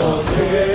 어 네.